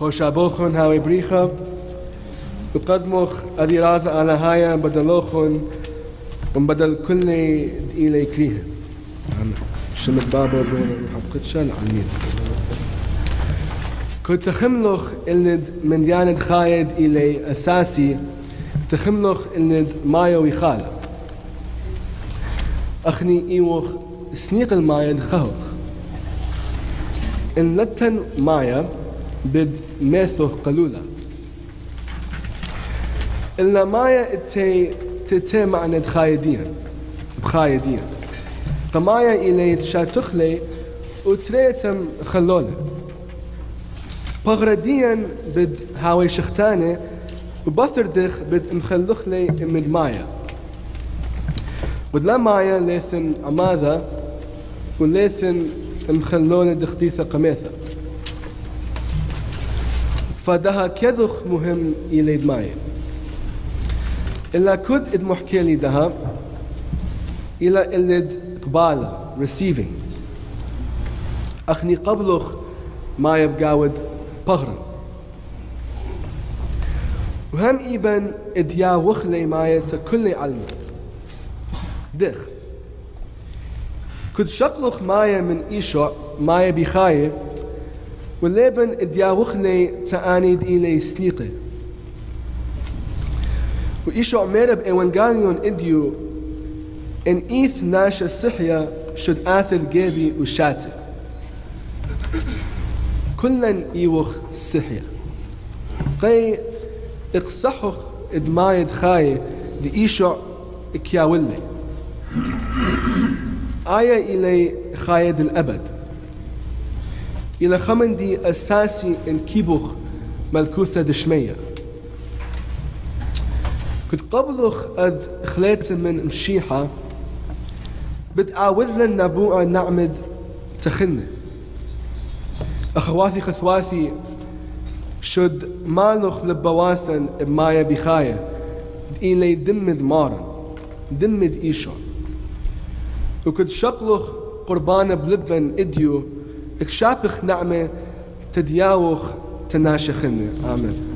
خوشابوخن هاوي بريخة وقدمخ أدي رازا على هايا بدلوخن وبدل كل إلي كريه شمت بابا بين حبقت شال عمين كنت خملخ الند من ديانة خايد إلي أساسي تخملخ الند مايو يخال أخني إيوخ سنيق المايد خهوخ إن لتن مايا بد ميثو قلولة إلا مايا تي تتي معنى خايدين بخايدين. قمايا إلي تشاتخلي وتريتم خلولة. بغرديا بد هاوي شختانة وبثردخ بد مخلخلي من مايا. ودلا مايا ليثن أماذا وليثن مخلولة دختيثة قميثة. فدها كذخ مهم إلي مايا إلا كد إد محكي لي دها إلى إلد قبالة receiving. أخني قبلخ ما يبقاود بغرا. وهم إيبن إديا وخلي ما تكل علم. دخ. كد شقلخ مايا من إيشو مايا بخاية وليبن إديا وخلي تآنيد إلي سنيقي وإيشو ميرب إيوانغاليون إديو إن إيث ناشا الصحية شد آثل جيبي وشاتي. كلن إيوخ الصحية قي اقصحخ إدمايد خاي لإيشو إكياولي. آية إلي خايد الأبد. إلى خمن دي أساسي إن كيبوخ ملكوثة دشمية. كنت قبلخ أذ خليت من مشيحة بتعاود لنا نبوء نعمد تخنة. أخواتي خثواتي شد مالخ لبواثن بمايا بخايا إلي دمد مارن دمد إيشو وكد شقلخ قربان بلبن إديو اكشابخ نعمة تدياوخ تناشخني آمين